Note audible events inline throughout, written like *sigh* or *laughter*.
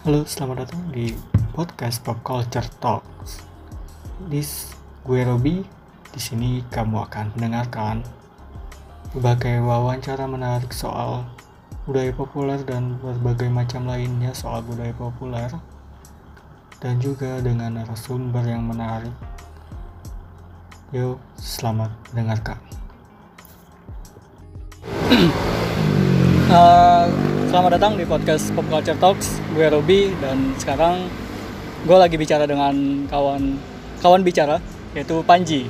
Halo, selamat datang di podcast Pop Culture Talks. This gue Robi. Di sini kamu akan mendengarkan berbagai wawancara menarik soal budaya populer dan berbagai macam lainnya soal budaya populer dan juga dengan narasumber yang menarik. Yuk, selamat mendengarkan. *clears throat* Uh, selamat datang di podcast Pop Culture Talks. Gue Robi dan sekarang gue lagi bicara dengan kawan kawan bicara yaitu Panji.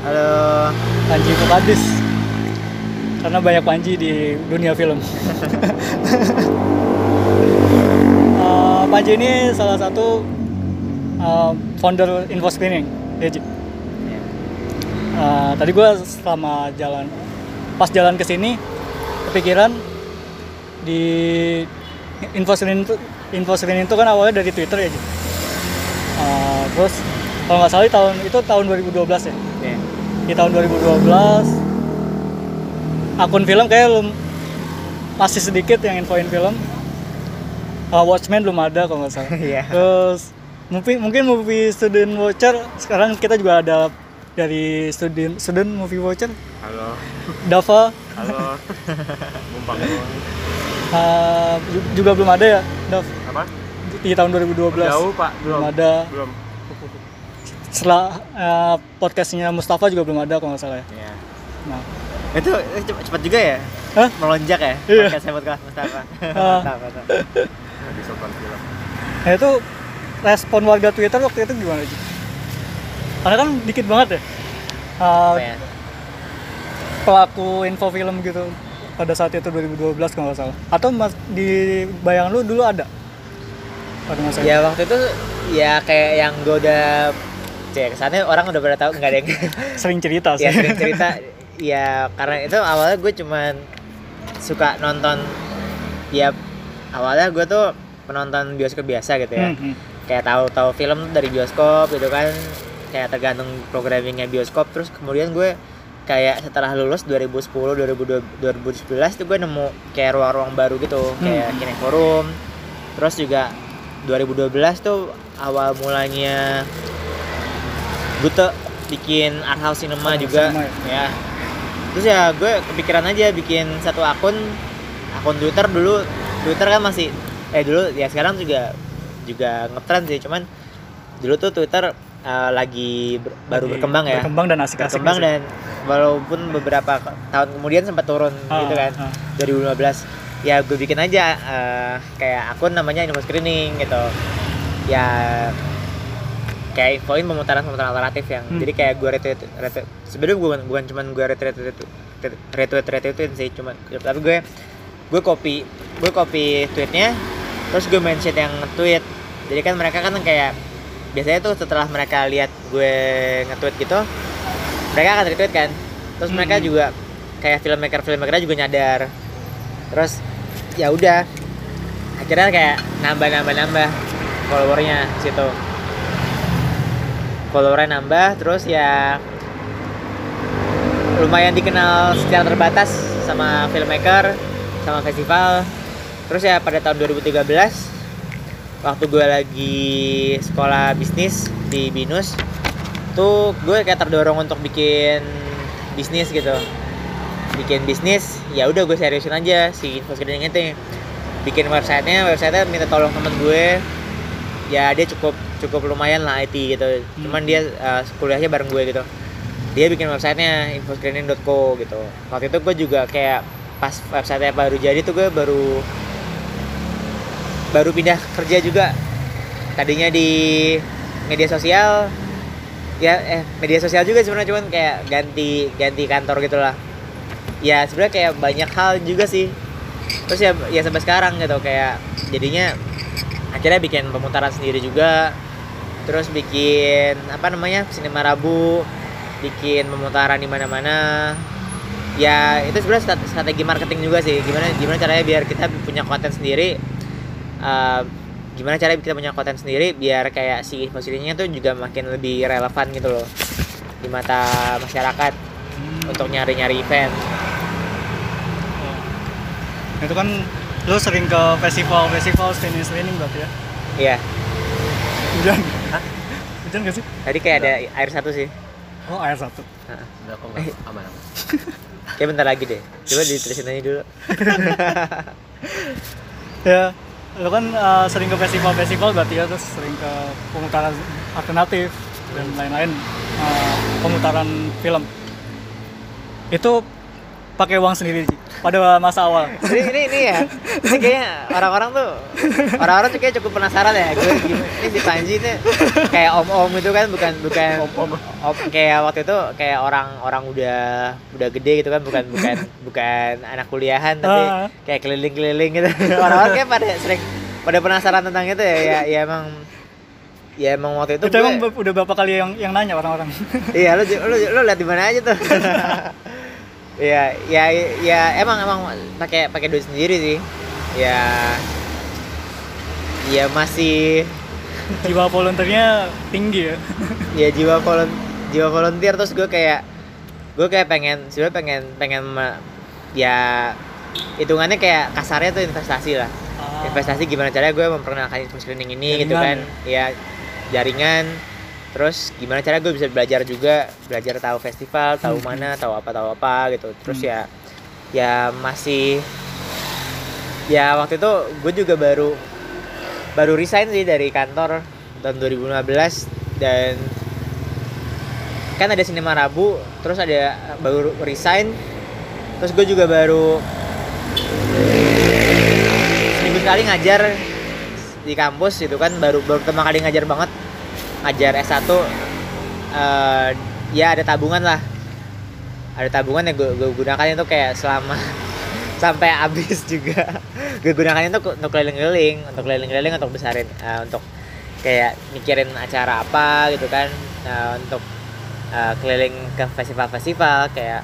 Halo. Panji Pukadis. Karena banyak Panji di dunia film. uh, *laughs* Panji ini salah satu uh, founder Info Screening. Ya. Uh, tadi gue selama jalan pas jalan ke sini kepikiran di info screening itu info screening itu kan awalnya dari Twitter ya Ji. Uh, terus kalau nggak salah di tahun itu tahun 2012 ya Yeah. di tahun 2012 akun film kayak belum masih sedikit yang infoin film Uh, Watchmen belum ada kalau nggak salah *laughs* Iya. terus mungkin mungkin movie student watcher sekarang kita juga ada dari student student movie watcher Halo. Dava Halo. *laughs* Bumpang. Uh, ju- juga belum ada ya Dav Apa? di tahun 2012 Jauh, Pak. belum ada Belum. setelah uh, podcastnya Mustafa juga belum ada kalau nggak salah ya Iya. nah Itu eh, cepat, cepat juga ya? Hah? Melonjak ya? Iya. Podcast saya podcast Mustafa. *laughs* Ah. Mantap, mantap. Di sopan film. Nah itu respon warga Twitter waktu itu gimana sih? Karena kan dikit banget ya uh, Apa ya? pelaku info film gitu pada saat itu 2012 kalau nggak salah. Atau mas, di bayangan lu dulu ada? Pada masa Ya waktu itu ya kayak yang gue udah cek kesannya orang udah pada tahu nggak ada yang itu? *laughs* sering cerita sih. ya sering cerita ya karena itu awalnya gue cuman suka nonton ya awalnya gue tuh penonton bioskop biasa gitu ya Hmm, hmm. kayak tahu-tahu film dari bioskop gitu kan kayak tergantung programmingnya bioskop terus kemudian gue kayak setelah lulus 2010 2012 2011 tuh gue nemu kayak ruang-ruang baru gitu. Kayak Hmm. Kine Forum. Terus juga 2012 tuh awal mulanya Gute bikin art house cinema Art juga. cinema ya. Terus ya gue kepikiran aja bikin satu akun akun Twitter dulu. Twitter kan masih eh dulu ya sekarang juga juga ngetren sih. Cuman dulu tuh Twitter eh, lagi ber- baru Lagi berkembang ya Berkembang dan asik-asik. berkembang dan walaupun beberapa tahun kemudian sempat turun Ah, gitu kan ah. 2015 ya gue bikin aja eh, kayak akun namanya info screening gitu ya kayak infoin pemutaran pemutaran alternatif yang Hmm. jadi kayak gue retweet, retweet sebenarnya bukan bukan cuman gue retweet retweet retweet retweetin sih cuma tapi gue gue copy gue copy tweetnya terus gue mention yang tweet jadi kan mereka kan kayak biasanya tuh setelah mereka lihat gue nge-tweet gitu mereka akan retweet kan. Terus mereka Hmm. juga kayak filmmaker filmmaker juga nyadar. Terus ya udah akhirnya kayak nambah nambah nambah followernya situ. Followernya nambah terus ya lumayan dikenal secara terbatas sama filmmaker sama festival. Terus ya pada tahun 2013 waktu gue lagi sekolah bisnis di binus tuh gue kayak terdorong untuk bikin bisnis gitu. Bikin bisnis ya udah gue seriusin aja si info screening itu bikin websitenya websitenya minta tolong temen gue ya dia cukup cukup lumayan lah IT gitu. Cuman dia uh, kuliahnya bareng gue gitu. Dia bikin websitenya infoscreening.co gitu. Waktu itu gue juga kayak pas websitenya baru jadi tuh gue baru baru pindah kerja juga. Tadinya di media sosial. Ya eh media sosial juga sebenarnya cuman kayak ganti ganti kantor gitulah. Ya sebenarnya kayak banyak hal juga sih. Terus ya ya sampai sekarang gitu kayak jadinya akhirnya bikin pemutaran sendiri juga. Terus bikin apa namanya sinema rabu bikin pemutaran di mana-mana. Ya itu sebenarnya strate- strategi marketing juga sih. Gimana gimana caranya biar kita punya konten sendiri Eh, gimana caranya kita punya konten sendiri biar kayak si posisinya tuh juga makin lebih relevan gitu loh di mata masyarakat Hmm. untuk nyari-nyari event. Nah, itu kan lu sering ke festival festival screening screening berarti ya? Iya. Hujan. Hujan gak sih? Tadi kayak ada air satu sih. Oh air satu. Heeh. Udah kok Eh. aman aman. kayak bentar lagi deh. Coba diterusin aja dulu. *laughs* Ya lu kan uh, sering ke festival festival berarti ya terus sering ke pemutaran alternatif dan lain-lain uh, pemutaran film. Itu pakai uang sendiri pada masa awal. Ini ini ini ya. Ini kayaknya orang-orang tuh orang-orang tuh kayak cukup penasaran ya. Gue ini si Panji ini kayak om-om itu kan bukan bukan om, kayak waktu itu kayak orang orang udah udah gede gitu kan bukan bukan bukan anak kuliahan tapi Ah. kayak keliling-keliling gitu. Orang-orang kayak pada sering pada penasaran tentang itu ya. Ya, ya emang ya emang waktu itu itu gue- emang udah berapa kali yang yang nanya orang-orang? Iya lu lu lu lihat di mana aja tuh *laughs* Iya, ya, ya emang emang pakai pakai duit sendiri sih. Ya, ya masih *laughs* jiwa volunteernya tinggi ya. *laughs* Ya jiwa volun jiwa volunteer terus gue kayak gue kayak pengen sebenarnya pengen pengen ya hitungannya kayak kasarnya tuh investasi lah. Ah. investasi gimana caranya gue memperkenalkan screening ini gitu kan. Jaringan ya jaringan terus gimana cara gue bisa belajar juga belajar tahu festival tahu Hmm. mana tahu apa tahu apa gitu terus Hmm. ya ya masih ya waktu itu gue juga baru baru resign sih dari kantor tahun 2015 dan kan ada sinema Rabu terus ada baru resign terus gue juga baru seminggu sekali ngajar di kampus gitu kan baru baru pertama kali ngajar banget ngajar S1 eh, ya ada tabungan lah. Ada tabungan yang gue, gue gunakan itu kayak selama *laughs* sampai habis juga. Gue gunakan itu untuk keliling-keliling untuk keliling-keliling untuk besarin eh, untuk kayak mikirin acara apa gitu kan. Eh, untuk eh, keliling ke festival-festival kayak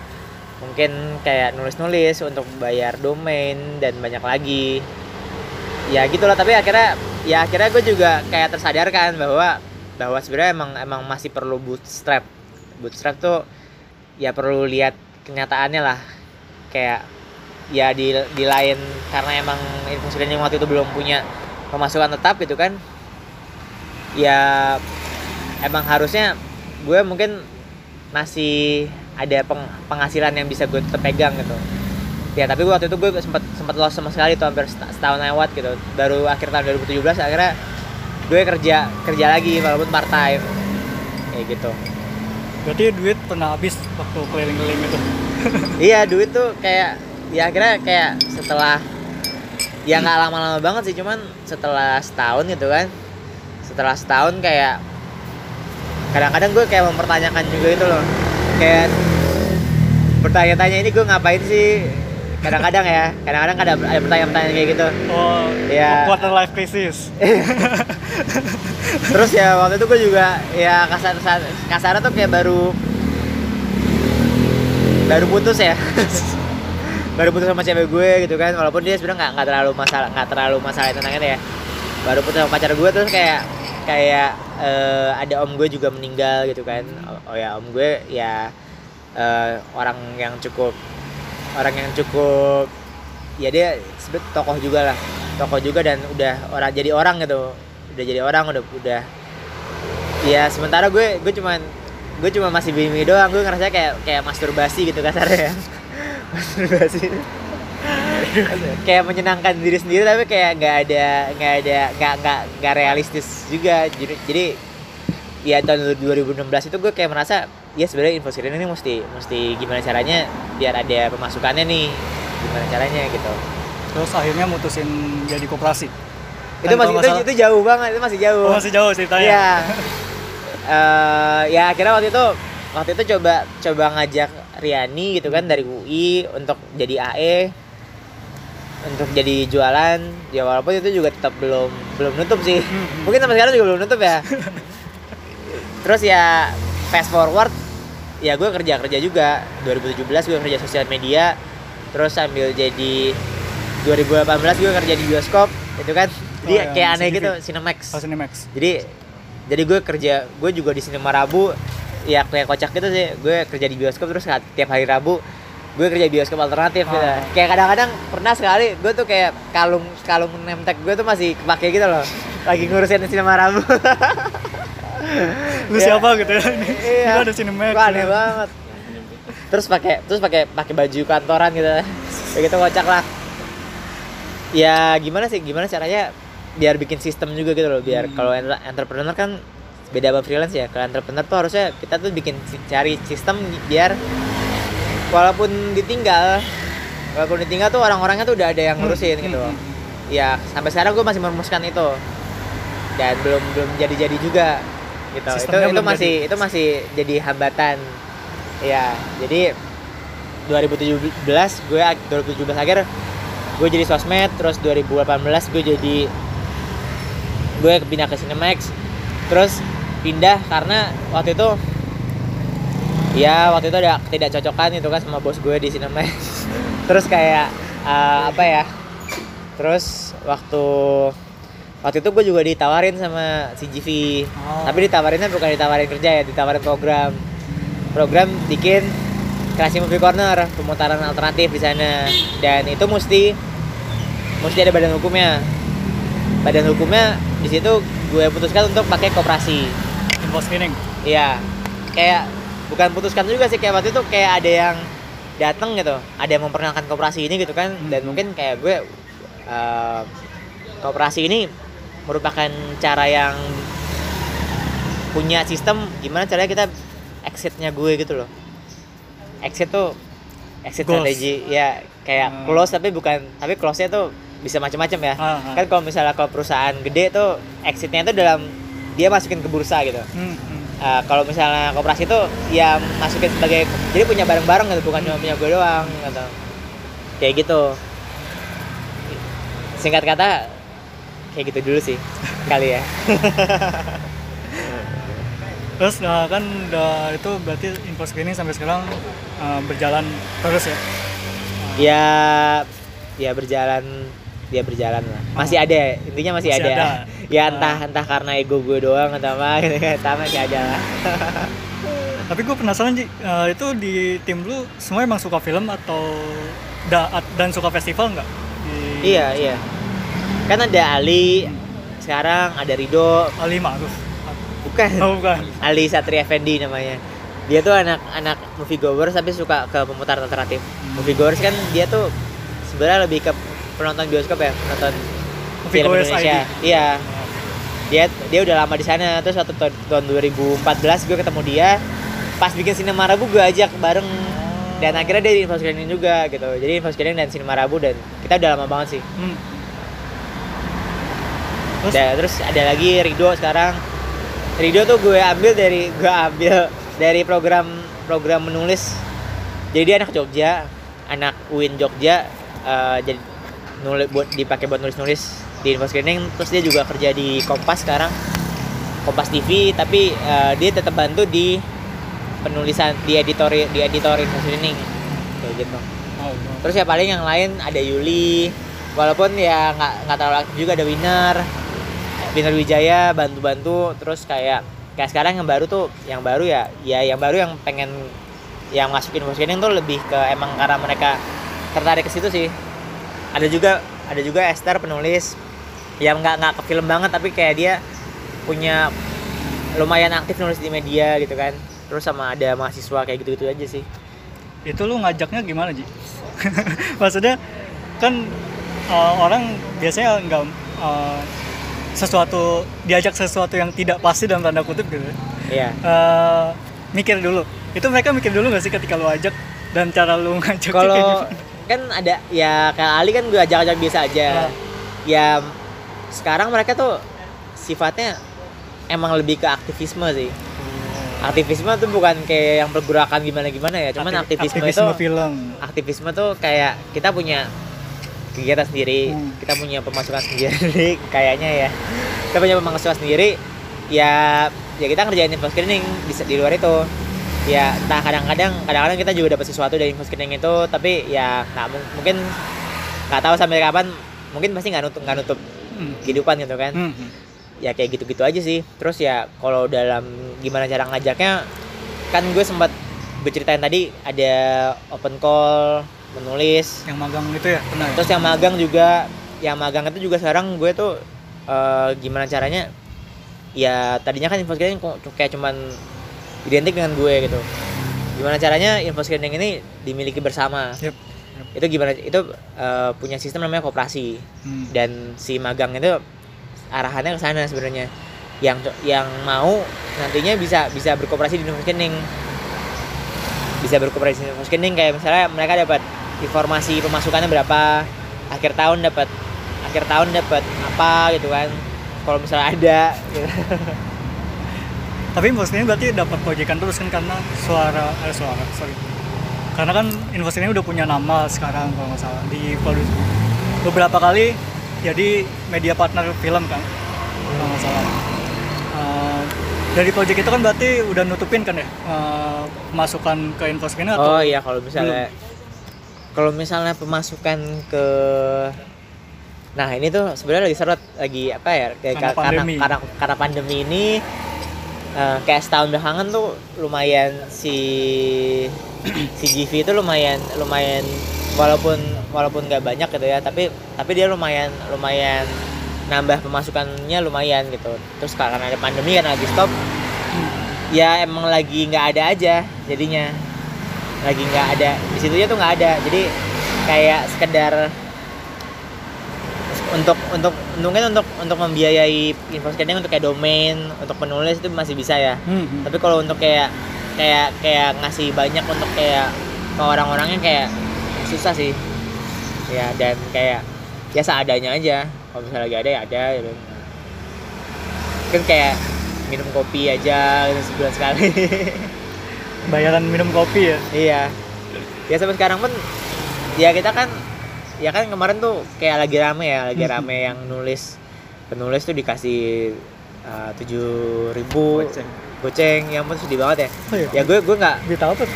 mungkin kayak nulis-nulis untuk bayar domain dan banyak lagi. Ya gitulah tapi akhirnya ya akhirnya gue juga kayak tersadarkan bahwa bahwa sebenarnya emang emang masih perlu bootstrap. Bootstrap tuh ya perlu lihat kenyataannya lah. Kayak ya di di lain karena emang screening waktu itu belum punya pemasukan tetap gitu kan. Ya emang harusnya gue mungkin masih ada peng- penghasilan yang bisa gue tetap pegang gitu. Ya tapi waktu itu gue sempat sempat lost sama sekali tuh hampir seta- setahun lewat gitu. Baru akhir tahun 2017 akhirnya gue kerja kerja lagi walaupun part time kayak gitu. Berarti duit pernah habis waktu keliling-keliling itu? *laughs* Iya duit tuh kayak ya akhirnya kayak setelah ya nggak lama-lama banget sih cuman setelah setahun gitu kan. Setelah setahun kayak kadang-kadang gue kayak mempertanyakan juga itu loh. Kayak bertanya-tanya ini gue ngapain sih kadang-kadang ya kadang-kadang ada ada pertanyaan-pertanyaan kayak gitu. Oh Iya. quarter life crisis. *laughs* Terus ya waktu itu gue juga ya kasar kasarnya tuh kayak baru baru putus ya. *laughs* Baru putus sama cewek gue gitu kan walaupun dia sebenarnya nggak nggak terlalu masalah nggak terlalu masalah tentang itu ya. Baru putus sama pacar gue terus kayak kayak eh, ada om gue juga meninggal gitu kan. Oh, oh ya om gue ya eh, orang yang cukup orang yang cukup ya dia sebut tokoh juga lah. Tokoh juga dan udah orang jadi orang gitu. Udah jadi orang udah udah. Ya sementara gue gue cuman gue cuma masih bimi doang. Gue ngerasa kayak kayak masturbasi gitu kasarnya. Ya *laughs* masturbasi. Kayak menyenangkan diri sendiri tapi kayak nggak ada nggak ada nggak nggak nggak realistis juga. Jadi jadi ya tahun 2016 itu gue kayak merasa ya sebenarnya info screening ini mesti mesti gimana caranya biar ada pemasukannya nih gimana caranya gitu. Terus akhirnya mutusin jadi koperasi. Itu Kan masih itu, itu jauh banget itu masih jauh. Oh, masih jauh ceritanya? Iya. Eh, ya akhirnya waktu itu waktu itu coba coba ngajak Riani gitu kan dari UI untuk jadi AE untuk jadi jualan. Ya walaupun itu juga tetap belum belum nutup sih. Hmm. mungkin sampai sekarang juga belum nutup ya *laughs* terus ya fast forward ya gue kerja kerja juga 2017 gue kerja sosial media terus sambil jadi 2018 gue kerja di bioskop itu kan? Jadi Oh, yang kayak aneh gitu Cinemax. Oh, Cinemax. Jadi jadi gue kerja gue juga di sinema Rabu ya kayak kocak gitu sih. Gue kerja di bioskop terus tiap hari Rabu gue kerja bioskop alternatif gitu. Ah. kayak kadang-kadang pernah sekali gue tuh kayak kalung kalung nemtek gue tuh masih kepake gitu loh. Lagi ngurusin sinema Rabu *laughs* *laughs* lu Ya. siapa gitu ya? Ini iya. *laughs* Lu ada Cinemax Gua aneh banget. Terus pakai terus pakai pakai baju kantoran gitu. Kayak gitu kocak lah. Ya gimana sih? Gimana caranya biar bikin sistem juga gitu loh biar Hmm. kalau entre- entrepreneur kan beda sama freelance ya. Kalau entrepreneur tuh harusnya kita tuh bikin cari sistem biar walaupun ditinggal walaupun ditinggal tuh orang-orangnya tuh udah ada yang ngurusin gitu. Loh ya sampai sekarang gue masih merumuskan itu. Dan belum belum jadi-jadi juga gitu. Itu Sistemnya itu belum masih itu masih jadi hambatan. Ya jadi 2017 gue ak- 2017 akhir gue jadi sosmed terus 2018 gue jadi gue pindah ke Cinemax terus pindah karena waktu itu ya waktu itu ada ketidakcocokan itu kan sama bos gue di Cinemax. *laughs* Terus kayak eh, apa ya? Terus waktu waktu itu gue juga ditawarin sama CGV Oh. tapi ditawarinnya bukan ditawarin kerja ya ditawarin program. Program bikin kreasi movie corner pemutaran alternatif di sana. Dan itu mesti mesti ada badan hukumnya. Badan hukumnya di situ gue putuskan untuk pakai koperasi. Info screening Iya, kayak bukan putuskan juga sih kayak waktu itu kayak ada yang datang gitu, ada yang memperkenalkan koperasi ini gitu kan, dan Hmm. mungkin kayak gue eh, koperasi ini merupakan cara yang punya sistem gimana caranya kita exitnya gue gitu loh. Exit tuh exit Goals. strategi ya kayak Hmm. close tapi bukan tapi close-nya tuh bisa macam-macam ya. Ah. Kan kalau misalnya kalau perusahaan gede tuh exitnya itu dalam dia masukin ke bursa gitu. Hmm, hmm. Uh, kalau misalnya koperasi itu ya masukin sebagai jadi punya bareng-bareng gitu bukan cuma punya gue doang gitu kayak gitu singkat kata kayak gitu dulu sih kali ya. Terus nah, kan udah itu berarti info screening sampai sekarang uh, berjalan terus ya? Ya ya berjalan dia berjalan lah. Masih ada ya, intinya masih, Masih ada. ada. *laughs* ya Ah. entah entah karena ego gue doang atau apa gitu kan. Tapi masih ada lah. *laughs* Tapi gue penasaran Ji, uh, itu di tim lu semua emang suka film atau da, dan suka festival nggak? Iya iya kan ada Ali sekarang ada Rido. Ali Ma'ruf. Bukan. Oh bukan. Ali Satria Effendi namanya. Dia tuh anak anak movie goers tapi suka ke pemutaran alternatif. Movie goers kan dia tuh sebenarnya lebih ke penonton bioskop ya penonton Movie film Goers Indonesia. ID. iya. Dia dia udah lama di sana. Terus waktu tahun, tahun 2014 gue ketemu dia pas bikin Cinema Rabu gue ajak bareng. Dan akhirnya dia di info screening juga gitu. Jadi info screening dan Cinema Rabu dan kita udah lama banget sih. Hmm. Terus? Da- terus ada lagi Rido sekarang. Rido tuh gue ambil dari gue ambil dari program program menulis. Jadi dia anak Jogja anak UIN Jogja eh, jadi nulis buat dipakai buat nulis nulis di info screening. Terus dia juga kerja di Kompas sekarang Kompas TV tapi eh, dia tetap bantu di penulisan di editor di editor info screening. Kayak gitu. Oh, oh. terus ya paling yang lain ada Yuli. Walaupun ya nggak nggak terlalu aktif juga ada Winner Winner Wijaya bantu-bantu terus kayak kayak sekarang yang baru tuh yang baru ya ya yang baru yang pengen yang masukin info screening tuh lebih ke emang karena mereka tertarik ke situ sih. Ada juga ada juga Esther penulis yang nggak nggak ke film banget tapi kayak dia punya lumayan aktif nulis di media gitu kan. Terus sama ada mahasiswa kayak gitu gitu aja sih. Itu lu ngajaknya gimana Ji? *laughs* maksudnya kan uh, orang biasanya nggak uh, sesuatu diajak sesuatu yang tidak pasti dalam tanda kutip gitu. Iya. Uh, mikir dulu. Itu mereka mikir dulu nggak sih ketika lu ajak dan cara lu *laughs* ngajak kalau kan ada ya kayak Ali kan gue ajak-ajak biasa aja. Ah. ya sekarang mereka tuh sifatnya emang lebih ke aktivisme sih. Aktivisme tuh bukan kayak yang pergerakan gimana gimana ya cuman aktivisme, itu film. aktivisme tuh kayak kita punya kegiatan sendiri. Hmm. kita punya pemasukan sendiri *laughs* kayaknya ya. Kita punya pemasukan sendiri ya ya kita ngerjain info screening di, di luar itu. Ya entah kadang-kadang kadang-kadang kita juga dapat sesuatu dari info screening itu tapi ya nggak mung- mungkin nggak tahu sampai kapan mungkin pasti nggak nutup nggak nutup Hmm. kehidupan gitu kan. Hmm, ya kayak gitu-gitu aja sih. Terus ya kalau dalam gimana cara ngajaknya kan gue sempat gue ceritain tadi ada open call menulis. Yang magang itu ya? Pernah ya? terus yang magang juga yang magang itu juga sekarang gue tuh eh, gimana caranya? Ya tadinya kan info screening kayak cuman identik dengan gue gitu. Gimana caranya info screening ini dimiliki bersama? Yep. itu gimana itu eh, punya sistem namanya koperasi. Hmm. dan si magang itu arahannya ke sana sebenarnya. Yang yang mau nantinya bisa bisa berkooperasi di info screening. Bisa berkooperasi di info screening kayak misalnya mereka dapat informasi pemasukannya berapa akhir tahun dapat akhir tahun dapat apa gitu kan kalau misalnya ada gitu. *laughs* Tapi screening berarti dapat proyekan terus kan karena suara eh suara sorry. Karena kan screening udah punya nama sekarang kalau nggak salah di produksi beberapa kali jadi media partner film kan kalau nggak salah. Eh, dari project itu kan berarti udah nutupin kan ya eh, pemasukan ke screening atau oh iya kalau misalnya kalau misalnya pemasukan ke nah ini tuh sebenarnya lagi seret lagi apa ya kayak Karena ka- karena pandemi. karena karena pandemi ini eh, kayak setahun belakangan tuh lumayan si si GV itu lumayan lumayan walaupun walaupun nggak banyak gitu ya tapi tapi dia lumayan lumayan nambah pemasukannya lumayan gitu. Terus karena ada pandemi kan lagi stop ya emang lagi nggak ada aja jadinya lagi nggak ada di situ tuh nggak ada. Jadi kayak sekedar untuk untuk mungkin untuk untuk membiayai info scanning untuk kayak domain untuk penulis itu masih bisa ya. Hmm, hmm. tapi kalau untuk kayak kayak kayak ngasih banyak untuk kayak ke orang-orangnya kayak susah sih. Ya dan kayak ya seadanya aja. Kalau misalnya lagi ada ya ada gitu. kan kayak minum kopi aja gitu sebulan sekali *laughs* bayaran minum kopi ya. iya ya sampai sekarang pun ya kita kan ya kan kemarin tuh kayak lagi rame ya lagi rame yang nulis penulis tuh dikasih tujuh ribu Goceng. goceng yang pun sedih banget ya Oh iya. ya gue gue nggak apa? tuh?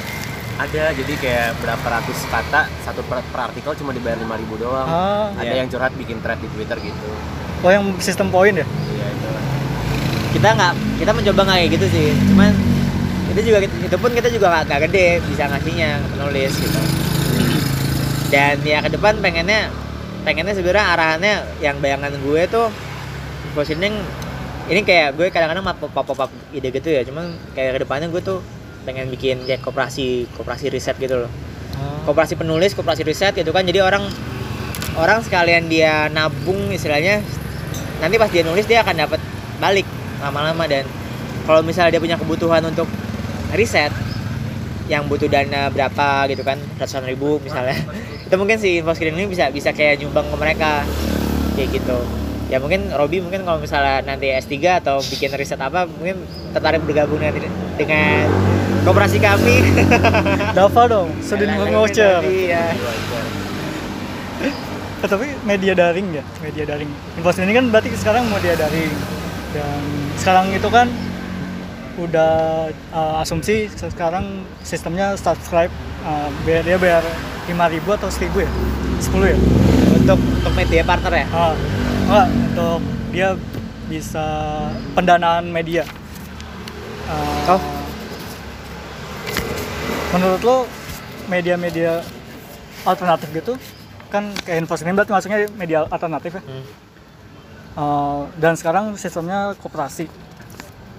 ada jadi kayak berapa ratus kata satu per, per artikel cuma dibayar 5000 doang Ah, ada iya. yang curhat bikin thread di twitter gitu oh yang sistem poin ya? iya itu kita nggak kita mencoba nggak kayak gitu sih cuman itu juga itu pun kita juga nggak gede bisa ngasihnya penulis gitu. Dan ya ke depan pengennya pengennya sebenarnya arahannya yang bayangan gue tuh positioning ini kayak gue kadang-kadang pop pop pop pop ide gitu ya. Cuman kayak ke depannya gue tuh pengen bikin kayak koperasi koperasi riset gitu loh. Koperasi penulis koperasi riset gitu kan. Jadi orang orang sekalian dia nabung istilahnya nanti pas dia nulis dia akan dapat balik lama-lama. Dan kalau misalnya dia punya kebutuhan untuk riset yang butuh dana berapa gitu kan ratusan ribu misalnya *laughs* itu mungkin si info screen ini bisa bisa kayak nyumbang ke mereka kayak gitu ya mungkin Robi mungkin kalau misalnya nanti S3 atau bikin riset apa mungkin tertarik bergabung dengan dengan koperasi kami *laughs* Dava dong, Sudin voucher. iya Eh, tapi media daring ya, media daring. Info ini kan berarti sekarang media daring. Dan sekarang itu kan udah uh, asumsi sekarang sistemnya subscribe uh, bayar dia bayar 5000 atau 1000 ya? 10 ya? untuk untuk media partner ya Ah, enggak, untuk dia bisa pendanaan media. Uh, Oh. Menurut lo media-media alternatif gitu kan kayak ini berarti masuknya media alternatif ya? Hmm. Uh, dan sekarang sistemnya koperasi.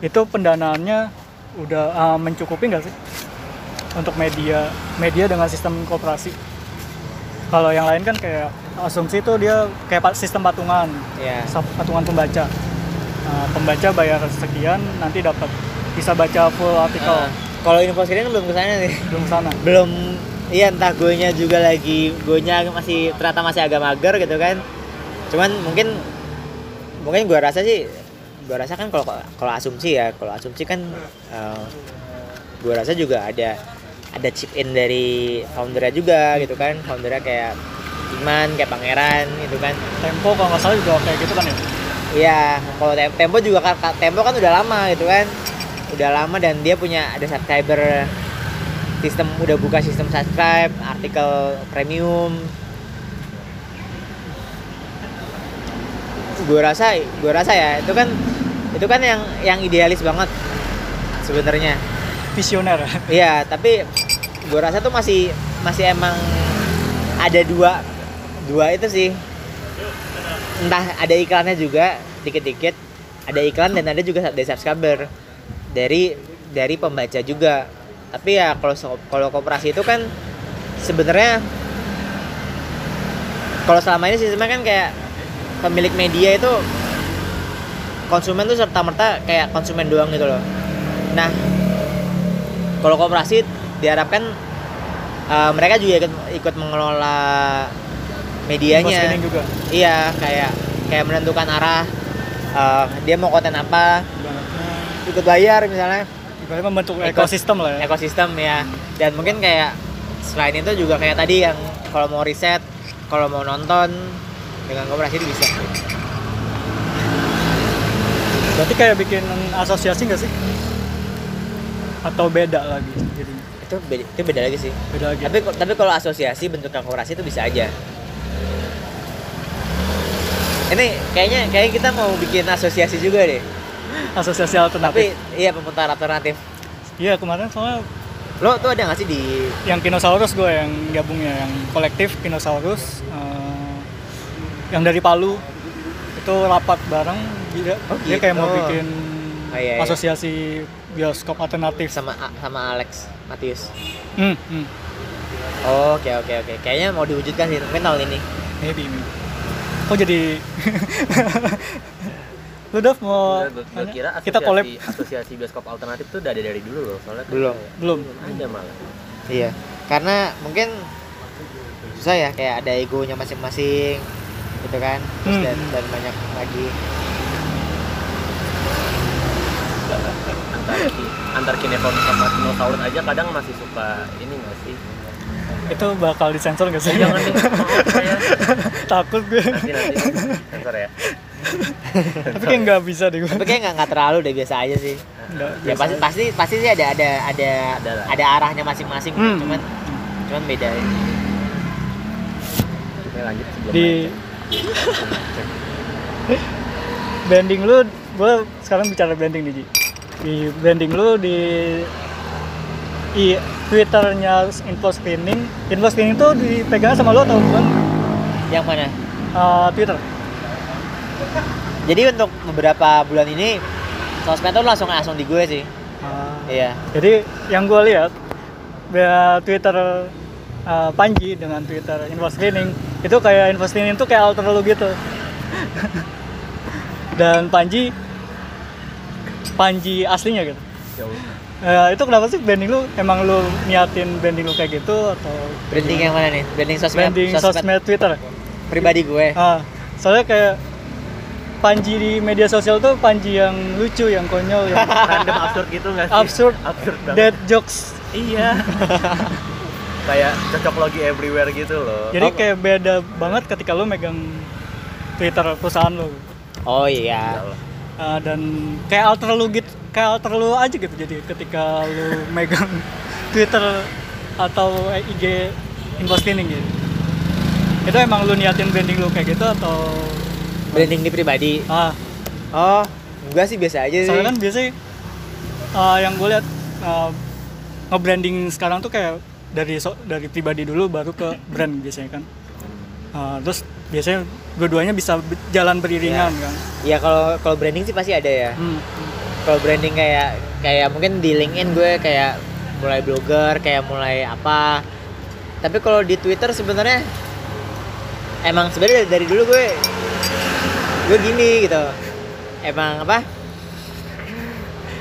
Itu pendanaannya udah uh, mencukupi nggak sih untuk media media dengan sistem koperasi? Kalau yang lain kan kayak asumsi itu dia kayak sistem patungan, sa- patungan pembaca. Uh, pembaca bayar sekian, nanti dapat bisa baca full artikel. Ah, kalau info screen belum ke sana nih Belum sana. belum iya entah gue nya juga lagi gue nya masih ternyata masih agak mager gitu kan cuman mungkin mungkin gue rasa sih gue rasa kan kalau kalau asumsi ya kalau asumsi kan eh, gue rasa juga ada ada chip in dari foundernya juga gitu kan foundernya kayak Iman kayak Pangeran gitu kan Tempo kalau nggak salah juga kayak gitu kan ya? Iya, kalau Tem- Tempo juga kan ka- Tempo kan udah lama gitu kan. Udah lama dan dia punya ada subscriber sistem udah buka sistem subscribe, artikel premium. Gue rasa gue rasa ya itu kan itu kan yang yang idealis banget sebenarnya. visioner Iya, tapi gue rasa tuh masih masih emang ada dua dua itu sih. Entah ada iklannya juga dikit-dikit, ada iklan dan ada juga dari subscriber dari dari pembaca juga. Tapi ya kalau kalau koperasi itu kan sebenarnya kalau selama ini sistemnya kan kayak pemilik media itu konsumen tuh serta merta kayak konsumen doang gitu loh. Nah, kalau koperasi diharapkan uh, mereka juga ikut ikut mengelola medianya. Juga? Iya kayak kayak menentukan arah uh, dia mau konten apa ikut bayar misalnya. Ibaratnya membentuk Ikut- ekosistem lah ya. ekosistem ya. Dan mungkin kayak selain itu juga kayak tadi yang kalau mau riset kalau mau nonton dengan koperasi itu bisa. Berarti kayak bikin asosiasi nggak sih? Atau beda lagi jadi itu beda, itu beda lagi sih. Beda lagi. Tapi tapi kalau asosiasi bentuknya koperasi itu bisa aja. Ini kayaknya kayak kita mau bikin asosiasi juga deh. Asosiasi tapi alternatif iya pemutar alternatif. Iya kemarin soalnya lo tuh ada nggak sih di yang Kinosaurus gue yang gabungnya yang kolektif Kinosaurus eh, yang dari Palu itu rapat bareng dia, Oh, dia kayak mau gitu. bikin Oh, iya, iya. asosiasi bioskop alternatif sama sama Alex Matius hmm, hmm. oh, oke oke oke kayaknya mau diwujudkan sih mungkin tahun ini maybe, maybe. kok jadi *laughs* lu Dav mau Gue nanya? kira kita asosiasi, collab asosiasi bioskop alternatif tuh udah ada dari dulu loh soalnya kan Belum. kayak- belum ada malah iya karena mungkin susah ya kayak ada egonya masing-masing gitu kan. Terus Hmm. dan dan banyak lagi. Antar antar sama dinosaurus aja kadang masih suka ini nggak sih? Itu bakal disensor nggak sih? Jangan deh maaf saya. Takut gue. Nanti nanti sensor ya. Tapi kayak nggak bisa deh gue. Tapi kayak nggak nggak terlalu deh biasa aja sih. Nggak, ya pasti pasti pasti sih ada ada ada Ada arahnya masing-masing Hmm. cuman cuman beda. Oke lanjut sebelum di *laughs* branding lu gue sekarang bicara branding nih Ji. Di branding lu di i twitternya info screening info screening tuh dipegang sama lu atau bukan? Yang mana? Eh, twitter. Jadi untuk beberapa bulan ini sosmed tuh langsung langsung di gue sih. Ah, iya. Jadi yang gue lihat twitter eh, Panji dengan twitter info screening itu kayak screening tuh kayak alter lu gitu. Dan Panji Panji aslinya gitu. Jauh. Eh, itu kenapa sih branding lu? Emang lu niatin branding lu kayak gitu atau branding yang mana nih? Branding sosmed? Branding sosmed, Twitter? pribadi gue. Ah, soalnya kayak Panji di media sosial tuh Panji yang lucu, yang konyol, yang random absurd gitu nggak sih? Absurd, absurd banget. dead jokes. iya *laughs* kayak cocok logi everywhere gitu loh Jadi Oh. kayak beda banget ketika lu megang Twitter perusahaan lu. oh iya. Ah, dan kayak alter lu gitu, kayak alter lu aja gitu. Jadi ketika lu *laughs* megang Twitter atau IG screening gitu. Itu emang lu niatin branding lu kayak gitu atau branding di pribadi ah oh enggak sih biasa aja sih soalnya kan biasanya uh, yang gue lihat uh, nge-branding sekarang tuh kayak dari so- dari pribadi dulu baru ke brand biasanya kan. Uh, terus biasanya dua-duanya bisa jalan beriringan kan. Ya kalau kalau branding sih pasti ada ya. Hmm. kalau branding kayak kayak mungkin di LinkedIn gue kayak mulai blogger kayak mulai apa. Tapi kalau di Twitter sebenarnya emang sebenarnya dari, dari dulu gue gue gini gitu. Emang apa?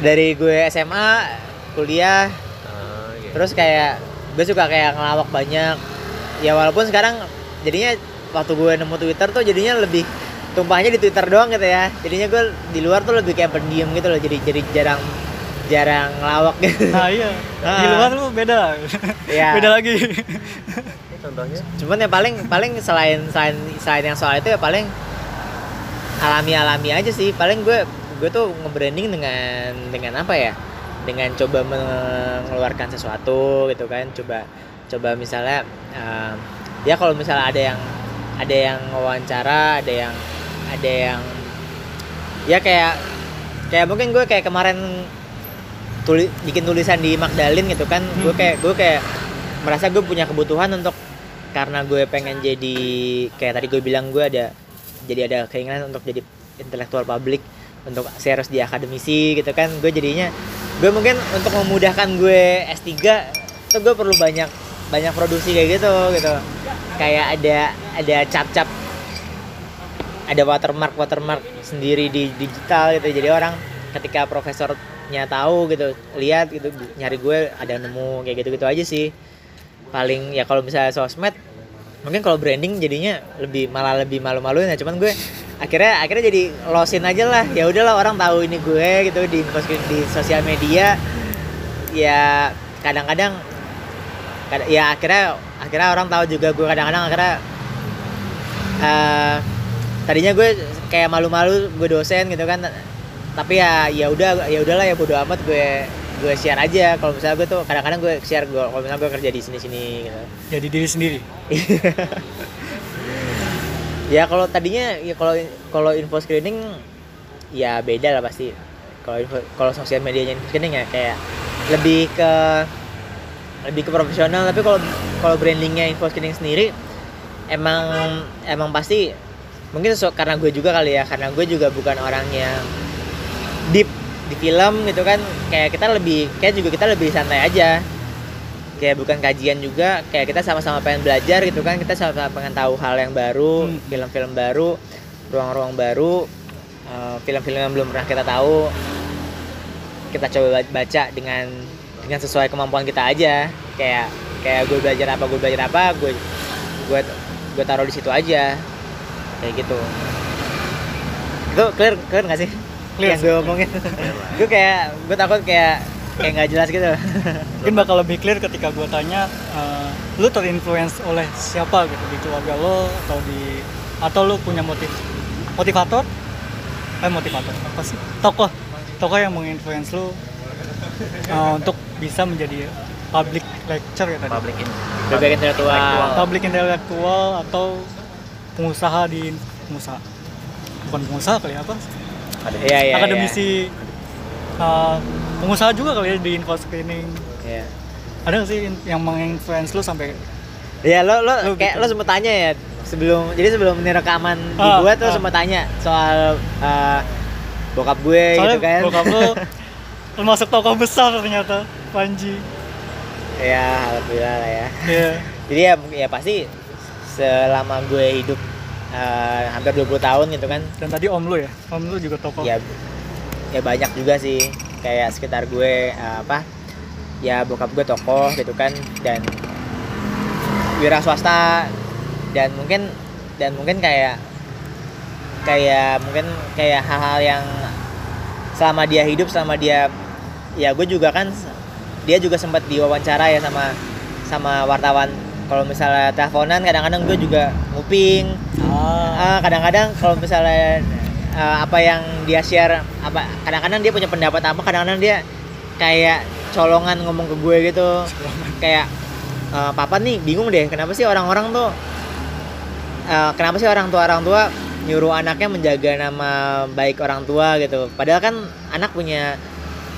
Dari gue SMA kuliah Ah, gitu. terus kayak gue suka kayak ngelawak banyak. Ya walaupun sekarang jadinya waktu gue nemu Twitter tuh jadinya lebih tumpahnya di Twitter doang gitu ya. Jadinya gue di luar tuh lebih kayak pendiam gitu loh. Jadi jadi jarang jarang ngelawak gitu. Nah iya. Di Ah. luar lu beda. Iya. beda lagi. Contohnya? Cuman ya paling paling selain selain selain yang soal itu ya paling alami alami aja sih. Paling gue gue tuh nge-branding dengan dengan apa ya dengan coba mengeluarkan sesuatu gitu kan. Coba coba misalnya eh, ya kalau misalnya ada yang ada yang wawancara ada yang ada yang ya kayak kayak mungkin gue kayak kemarin tuli, bikin tulisan di Magdalene gitu kan. Gue kayak gue kayak merasa gue punya kebutuhan untuk karena gue pengen jadi kayak tadi gue bilang gue ada jadi ada keinginan untuk jadi intelektual publik untuk serius di akademisi gitu kan. Gue jadinya gue mungkin untuk memudahkan gue S3 itu gue perlu banyak banyak produksi kayak gitu gitu. Kayak ada ada cap-cap. Ada watermark watermark sendiri di digital gitu. Jadi orang ketika profesornya tahu gitu lihat gitu nyari gue ada nemu kayak gitu gitu aja sih. Paling ya kalau misalnya sosmed mungkin kalau branding jadinya lebih malah lebih malu-maluin ya. Cuman gue akhirnya akhirnya jadi losin aja lah. Ya udahlah orang tahu ini gue gitu di di sosial media. Ya kadang-kadang kad- ya akhirnya akhirnya orang tahu juga gue kadang-kadang akhirnya eh, tadinya gue kayak malu-malu gue dosen gitu kan. Tapi ya ya udah ya udahlah ya bodo amat gue gue share aja. Kalau misalnya gue tuh kadang-kadang gue share gue kalau misalnya gue kerja di sini-sini gitu. Jadi diri sendiri *laughs* ya kalau tadinya ya kalau kalau info screening ya beda lah pasti. Kalau kalau sosial medianya info screening ya kayak lebih ke lebih ke profesional. Tapi kalau kalau brandingnya info screening sendiri emang emang pasti mungkin so, karena gue juga kali ya karena gue juga bukan orang yang deep di film gitu kan. Kayak kita lebih kayak juga kita lebih santai aja kayak bukan kajian juga kayak kita sama-sama pengen belajar gitu kan kita sama-sama pengen tahu hal yang baru Hmm. film-film baru ruang-ruang baru eh, film-film yang belum pernah kita tahu kita coba ba- baca dengan dengan sesuai kemampuan kita aja. Kayak kayak gue belajar apa gue belajar apa gue gue gue taruh di situ aja. Kayak gitu. Itu clear clear nggak sih? Clear yang gue omongin. Gue kayak gue takut kayak kayak nggak jelas gitu. Mungkin bakal lebih clear ketika gue tanya eh, lu terinfluence oleh siapa gitu? Di keluarga lo atau di atau lu punya motif motivator? Eh motivator apa sih? Tokoh. Tokoh yang menginfluence lu eh, untuk bisa menjadi public lecture ya tadi public ini Public intelektual. public intelektual atau pengusaha di pengusaha. Bukan pengusaha kali ya, apa? Ada Iya, iya, akademisi eh, pengusaha juga kali ya di info screening iya. ada nggak sih yang menginfluence lu sampai Ya lo lo Lu kayak gitu. lo sempet tanya ya sebelum jadi sebelum ini rekaman Ah, dibuat lo ah. sempet tanya soal uh, bokap gue soalnya gitu kan. bokap lu *laughs* termasuk tokoh besar ternyata Panji ya alhamdulillah lah ya. Iya. *laughs* Jadi ya ya pasti selama gue hidup uh, hampir 20 tahun gitu kan dan tadi om lu ya om lu juga tokoh ya ya banyak juga sih kayak sekitar gue uh, apa ya bokap gue tokoh gitu kan dan wira swasta dan mungkin dan mungkin kayak kayak mungkin kayak hal-hal yang selama dia hidup selama dia ya gue juga kan dia juga sempat diwawancara ya sama sama wartawan. Kalau misalnya teleponan kadang-kadang gue juga nguping. Ah, kadang-kadang kalau misalnya eh, apa yang dia share apa kadang-kadang dia punya pendapat apa kadang-kadang dia kayak colongan ngomong ke gue gitu. Kayak eh, papa nih bingung deh kenapa sih orang-orang tuh eh, kenapa sih orang tua orang tua nyuruh anaknya menjaga nama baik orang tua gitu. Padahal kan anak punya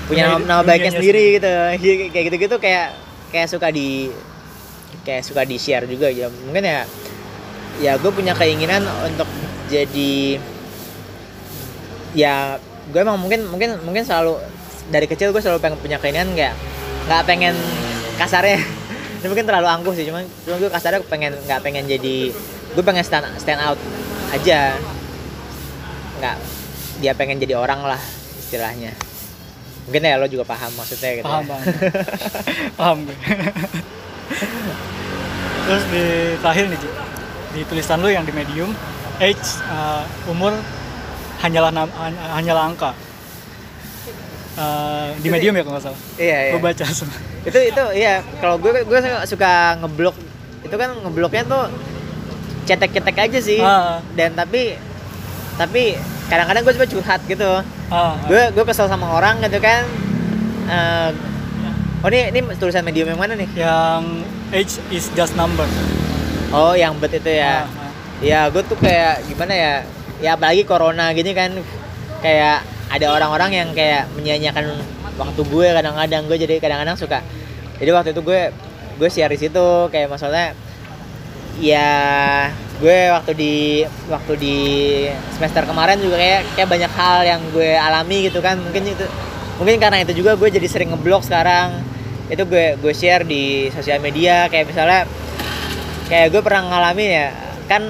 punya nama, nama baiknya sendiri gitu. *laughs* Kayak gitu-gitu kayak kayak suka di kayak suka di share juga ya. Mungkin ya ya gue punya keinginan untuk jadi ya gue emang mungkin mungkin mungkin selalu dari kecil gue selalu pengen punya keinginan nggak nggak pengen kasarnya. *laughs* Ini mungkin terlalu angkuh sih cuman cuman gue kasarnya pengen nggak pengen jadi gue pengen stand stand out aja. Nggak dia pengen jadi orang lah istilahnya. Mungkin ya lo juga paham maksudnya gitu. Paham ya. paham. *laughs* Paham gue. Terus di terakhir nih Ji, di tulisan lu yang di medium age uh, umur hanyalah hanyalah angka. Uh, di medium ya kalau nggak salah. iya iya. Gue baca *laughs* semua. Itu itu iya. Kalau gue gue suka ngeblok. Itu kan ngebloknya tuh cetek-cetek aja sih. Ah. dan tapi tapi kadang-kadang gue coba curhat gitu. Ah, gue gue kesel sama orang gitu kan. Eh, oh ini ini tulisan medium yang mana nih? Yang age is just number. Oh yang bet itu ya. Ah, ah. ya gue tuh kayak gimana ya ya apalagi corona gini kan kayak ada orang-orang yang kayak menyanyiakan waktu gue kadang-kadang. Gue jadi kadang-kadang suka jadi waktu itu gue gue share di situ kayak maksudnya ya gue waktu di waktu di semester kemarin juga kayak kayak banyak hal yang gue alami gitu kan. Mungkin itu mungkin karena itu juga gue jadi sering ngeblok sekarang. Itu gue gue share di sosial media kayak misalnya kayak gue pernah ngalamin ya kan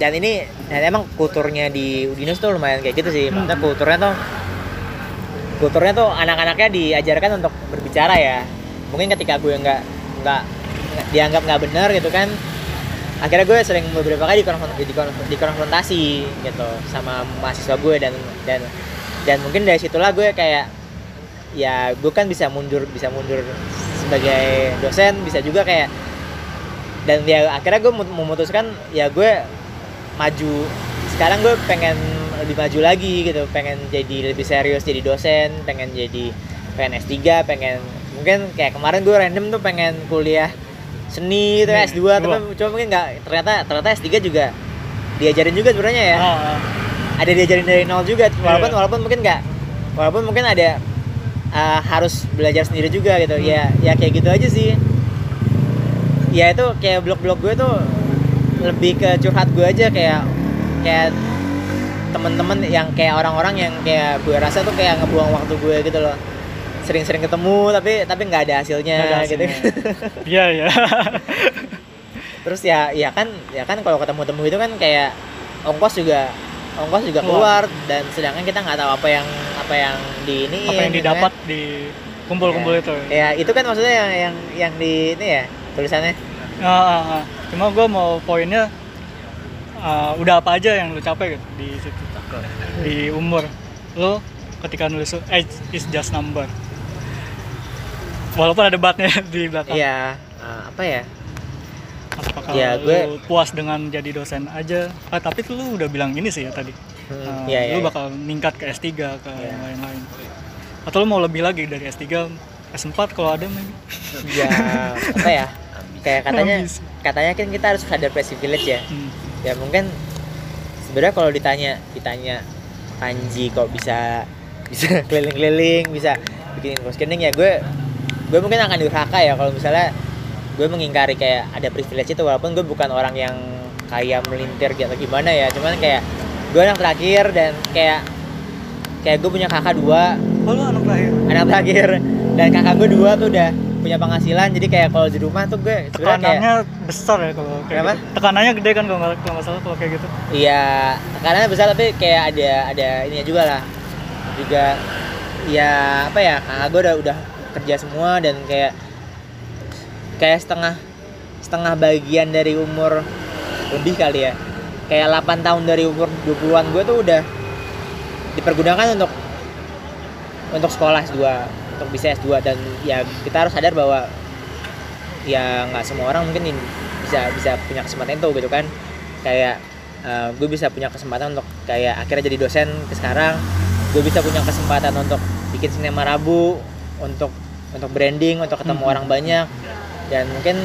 dan ini dan emang kulturnya di Udinus tuh lumayan kayak gitu sih. Maksudnya kulturnya tuh kulturnya tuh anak-anaknya diajarkan untuk berbicara ya. Mungkin ketika gue nggak nggak dianggap nggak benar gitu kan akhirnya gue sering beberapa kali dikonfrontasi, gitu sama mahasiswa gue dan dan dan mungkin dari situlah gue kayak ya gue kan bisa mundur bisa mundur sebagai dosen bisa juga kayak dan ya akhirnya gue mut- memutuskan ya gue maju sekarang gue pengen lebih maju lagi gitu pengen jadi lebih serius jadi dosen pengen jadi pengen S3 pengen mungkin kayak kemarin gue random tuh pengen kuliah seni itu Seni, S2 dua. tapi cuma mungkin nggak ternyata ternyata S3 juga diajarin juga sebenarnya ya ah. ada diajarin dari nol juga walaupun Iya. walaupun mungkin nggak walaupun mungkin ada uh, harus belajar sendiri juga gitu Hmm. ya ya kayak gitu aja sih ya itu kayak blog-blog gue tuh lebih ke curhat gue aja kayak kayak temen-temen yang kayak orang-orang yang kayak gue rasa tuh kayak ngebuang waktu gue gitu loh sering-sering ketemu tapi tapi nggak ada hasilnya Nggak ada gitu hasilnya. *laughs* Iya iya. terus ya ya kan ya kan kalau ketemu-temu itu kan kayak ongkos juga ongkos juga Keluar. keluar dan sedangkan kita nggak tahu apa yang apa yang di ini Apa yang didapat di kumpul-kumpul itu. ya itu kan maksudnya yang yang yang di ini ya tulisannya Ah, ah, ah. Cuma gue mau poinnya ah, udah apa aja yang lu capai gitu di situ. Di umur. Lu ketika nulis age is just number. Walaupun ada batnya *laughs* di belakang. Iya eh, apa ya? Apakah Ya, lu gue- puas dengan jadi dosen aja? Ah, tapi tuh lu udah bilang ini sih ya tadi. Hmm, iya, lu iya. bakal meningkat ke S3 ke Iya. yang lain-lain. Atau lu mau lebih lagi dari S3 S4 kalau ada maybe ya apa ya *laughs* kayak katanya katanya kan kita harus sadar privilege ya. Hmm. ya mungkin sebenarnya kalau ditanya ditanya Panji kok bisa bisa *laughs* keliling-keliling bisa bikin info scanning ya gue gue mungkin akan durhaka ya kalau misalnya gue mengingkari kayak ada privilege itu walaupun gue bukan orang yang kayak melintir gitu gimana ya. Cuman kayak gue anak terakhir dan kayak kayak gue punya kakak dua. Oh anak terakhir? Anak terakhir. Dan kakak gue dua tuh udah punya penghasilan jadi kayak kalau di rumah tuh gue sebenarnya kayak tekanannya besar ya kalau kayak Kenapa? gitu. tekanannya gede kan kalau nggak kalau nggak salah kalau kayak gitu Iya, tekanannya besar tapi kayak ada ada ininya juga lah. Juga ya apa ya? Kakak gue udah udah kerja semua dan kayak kayak setengah setengah bagian dari umur lebih kali ya. Kayak 8 tahun dari umur 20-an gue tuh udah dipergunakan untuk untuk sekolah S2, untuk bisa S2 dan ya kita harus sadar bahwa ya nggak semua orang mungkin in- bisa bisa punya kesempatan itu gitu kan. Kayak uh, gue bisa punya kesempatan untuk kayak akhirnya jadi dosen ke sekarang. Gue bisa punya kesempatan untuk bikin sinema rabu untuk untuk branding untuk ketemu Hmm. orang banyak. Dan mungkin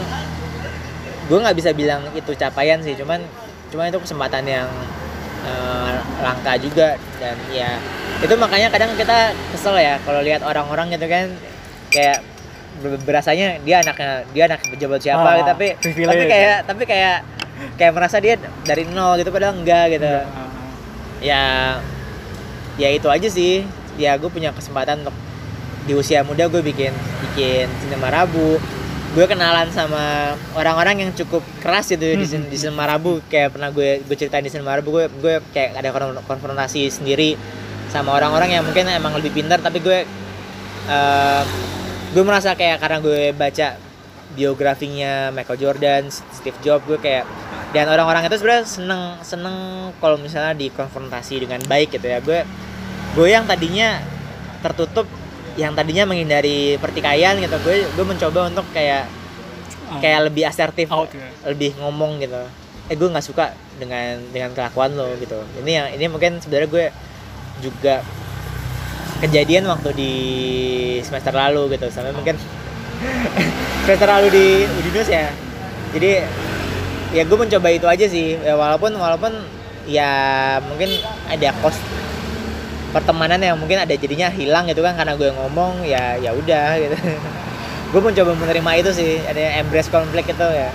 gue nggak bisa bilang itu capaian sih cuman cuman itu kesempatan yang uh, langka juga. Dan ya itu makanya kadang kita kesel ya kalau lihat orang-orang gitu kan kayak ber- berasanya dia anaknya dia anak pejabat siapa Ah, gitu, tapi privilege. tapi kayak tapi kayak kayak merasa dia dari nol gitu padahal enggak gitu. Ah, ah. ya ya itu aja sih. Ya gue punya kesempatan untuk di usia muda gue bikin bikin sinema rabu gue kenalan sama orang-orang yang cukup keras gitu di, sin- di sinema rabu kayak pernah gue gue ceritain di sinema rabu gue gue kayak ada kon- konfrontasi sendiri sama orang-orang yang mungkin emang lebih pintar tapi gue eh, gue merasa kayak karena gue baca biografinya Michael Jordan, Steve Jobs, gue kayak dan orang-orang itu sebenarnya seneng seneng kalau misalnya dikonfrontasi dengan baik gitu ya. Gue gue yang tadinya tertutup yang tadinya menghindari pertikaian gitu gue gue mencoba untuk kayak Ah, kayak lebih asertif out ya lebih ngomong gitu. Eh gue nggak suka dengan dengan kelakuan lo gitu. Ini yang ini mungkin sebenarnya gue juga kejadian waktu di semester lalu gitu. Sampai mungkin *laughs* semester lalu di Udinus ya. Jadi ya gue mencoba itu aja sih. Ya, walaupun walaupun ya mungkin ada cost pertemanan yang mungkin ada jadinya hilang gitu kan karena gue ngomong ya ya udah gitu. Gue mencoba menerima itu sih ada embrace konflik itu ya.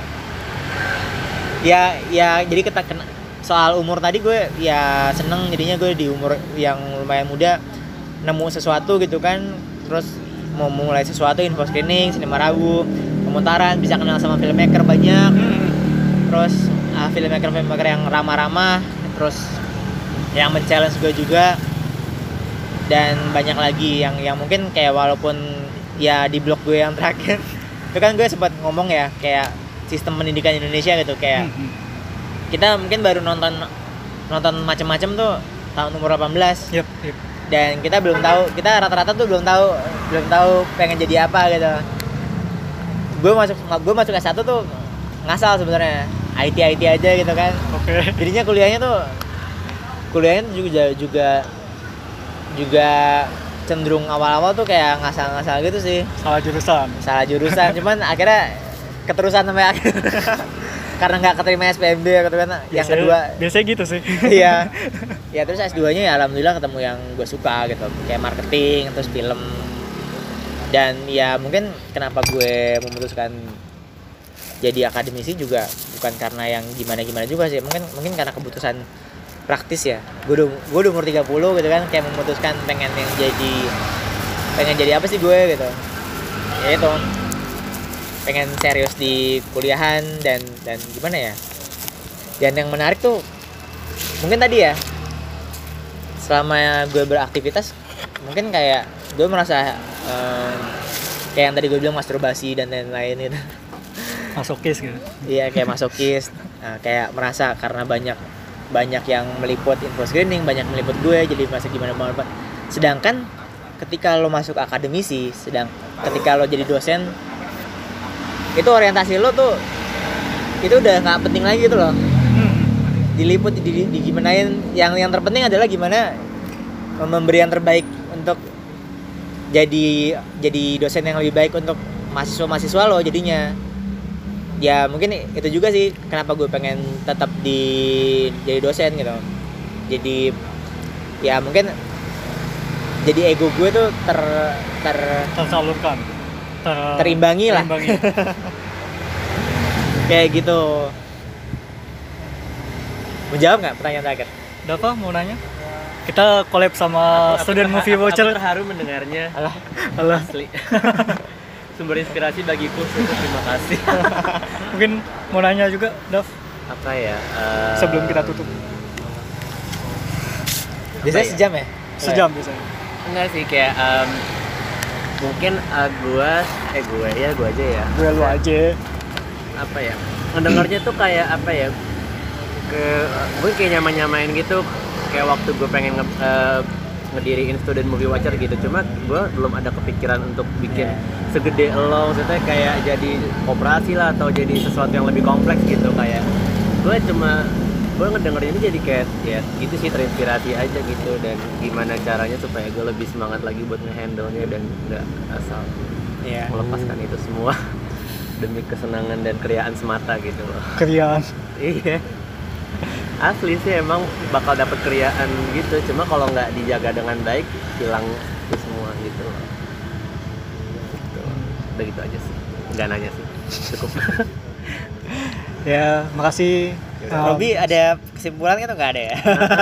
Ya ya jadi kita kena soal umur tadi gue ya seneng jadinya gue di umur yang lumayan muda nemu sesuatu gitu kan terus mau mulai sesuatu info screening sinema ragu pemutaran bisa kenal sama filmmaker banyak. Terus ah, filmmaker filmmaker yang ramah-ramah terus yang men-challenge gue juga dan banyak lagi yang yang mungkin kayak walaupun ya di blog gue yang terakhir *laughs* itu kan gue sempat ngomong ya kayak sistem pendidikan Indonesia gitu kayak Hmm, kita mungkin baru nonton nonton macam-macam tuh tahun umur 18 Yep, yep. dan kita belum tahu kita rata-rata tuh belum tahu belum tahu pengen jadi apa gitu gue masuk gue masuk S1 tuh ngasal sebenarnya IT IT aja gitu kan Oke. jadinya kuliahnya tuh kuliahnya juga juga juga cenderung awal-awal tuh kayak ngasal-ngasal gitu sih. Salah jurusan. salah jurusan *laughs* cuman akhirnya keterusan sampai akhir. *laughs* Karena nggak keterima SPMB kan yang Biasanya- kedua. Biasanya gitu sih. *laughs* iya. Ya terus S2 nya ya alhamdulillah ketemu yang gue suka gitu. Kayak marketing terus film. Dan ya mungkin kenapa gue memutuskan jadi akademisi juga bukan karena yang gimana gimana juga sih. Mungkin mungkin karena keputusan praktis ya. Gue udah gue udah umur 30 gitu kan kayak memutuskan pengen yang jadi pengen jadi apa sih gue gitu. Ya itu. Pengen serius di kuliahan dan dan gimana ya? Dan yang menarik tuh mungkin tadi ya selama gue beraktivitas mungkin kayak gue merasa em, kayak yang tadi gue bilang masturbasi dan lain-lain gitu. Masokis gitu. iya kayak masokis. Nah, kayak merasa karena banyak banyak yang meliput info screening banyak meliput gue jadi merasa gimana banget sedangkan ketika lo masuk akademisi sedang ketika lo jadi dosen itu orientasi lo tuh itu udah nggak penting lagi gitu loh. Diliput di, di, di gimanain yang yang terpenting adalah gimana memberi yang terbaik untuk jadi jadi dosen yang lebih baik untuk mahasiswa mahasiswa lo jadinya ya mungkin itu juga sih kenapa gue pengen tetap di jadi dosen gitu jadi ya mungkin jadi ego gue tuh ter ter Tersalurkan. Ter, Terimbangi lah. terimbangi. *laughs* kayak gitu menjawab nggak pertanyaan terakhir Dava mau nanya? Kita collab sama student movie voucher. Aku terharu mendengarnya. Alah. Alah. Asli. *laughs* Sumber inspirasi bagiku, terima kasih. *laughs* Mungkin mau nanya juga, Dav, Apa ya? eh, sebelum kita tutup. biasanya ya? sejam ya Sejam biasanya. Enggak sih kayak em, mungkin eh, gua eh gue ya gue aja ya. Gue lu aja. apa ya mendengarnya tuh kayak apa ya ke gue kayak nyaman nyamain gitu kayak waktu gue pengen nge, eh, ngediriin student movie watcher gitu. Cuma gue belum ada kepikiran untuk bikin segede lo maksudnya kayak jadi operasi lah atau jadi sesuatu yang lebih kompleks gitu. Kayak gue cuma gue ngedenger ini jadi kayak ya gitu sih terinspirasi aja gitu. Dan gimana caranya supaya gue lebih semangat lagi buat ngehandle nya dan nggak asal Iya. melepaskan itu semua. *laughs* Demi kesenangan dan keriaan semata gitu loh. Kerian. iya asli sih emang bakal dapet keriaan gitu cuma kalau nggak dijaga dengan baik hilang itu semua gitu loh gitu. udah gitu aja sih nggak nanya sih cukup *laughs* Ya, makasih. Um, Robi ada kesimpulan atau nggak ada ya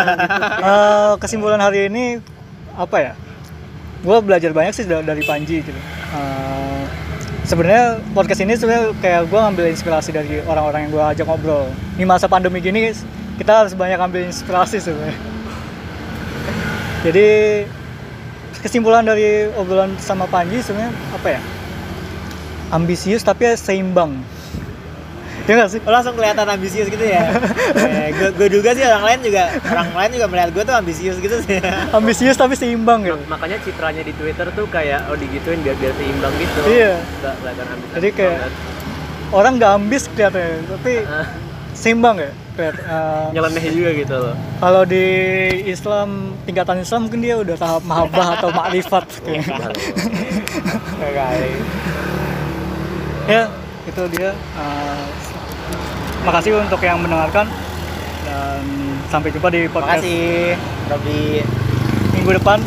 *laughs* eh, kesimpulan hari ini apa ya? Gue belajar banyak sih da- dari Panji gitu. Eh, sebenarnya podcast ini sebenarnya kayak gue ngambil inspirasi dari orang-orang yang gue ajak ngobrol. Di masa pandemi gini kita harus banyak ambil inspirasi sebenarnya. Jadi kesimpulan dari obrolan sama Panji sebenarnya apa ya? Ambisius tapi seimbang. Ya nggak sih? Langsung kelihatan ambisius gitu ya gue gue duga sih orang lain juga orang lain juga melihat gue tuh ambisius gitu sih *laughs* Ambisius tapi seimbang gitu. makanya citranya di twitter tuh kayak oh digituin biar biar seimbang gitu Iya. nggak kelihatan ambis Jadi kayak- Orang nggak ambis kelihatannya, tapi *laughs* seimbang ya. Kelihat, eh, nyeleneh juga gitu loh. kalau di Islam tingkatan Islam mungkin dia udah tahap mahabbah atau makrifat. *laughs* Kayaknya. ya itu dia. Eh, makasih untuk yang mendengarkan. Dan sampai jumpa di podcast makasih Robi. minggu depan